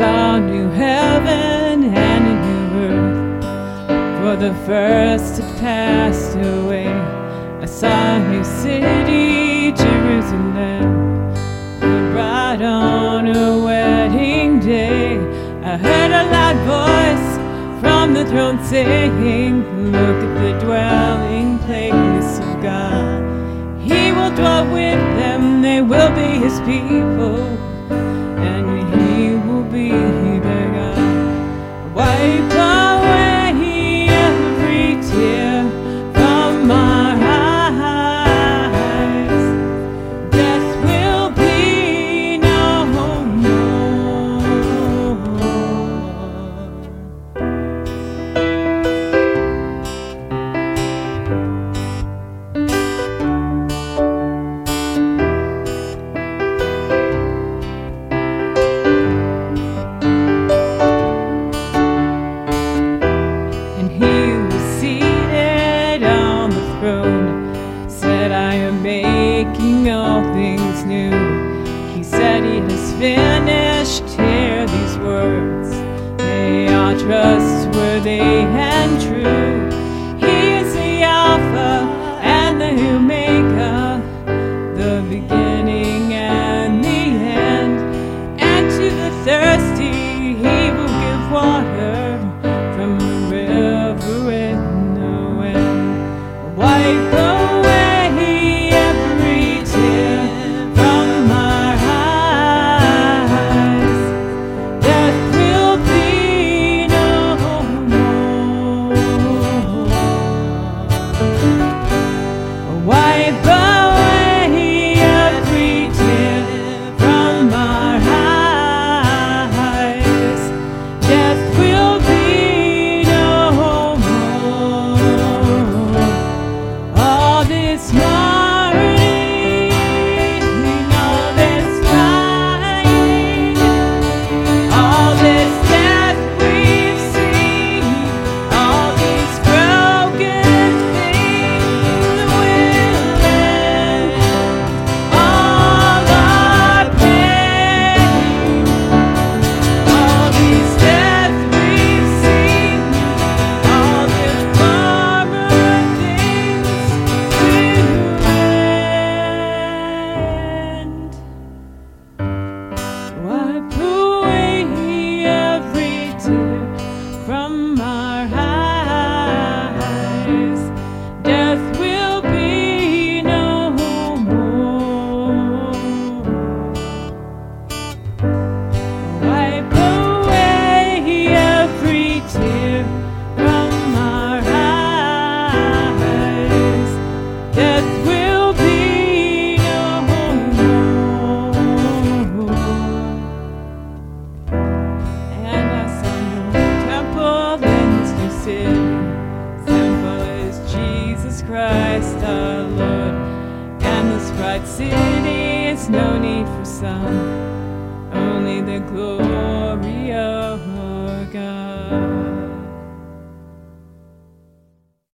saw new heaven and a new earth. For the first had passed away. I saw a new city, Jerusalem, the on a wedding day. I heard a loud voice from the throne saying, Look at the dwelling place of God. He will dwell with them, they will be his people, new. He said, He has finished. Hear these words, they are trustworthy Christ our Lord. And this bright city is no need for sun, only the glory of our God.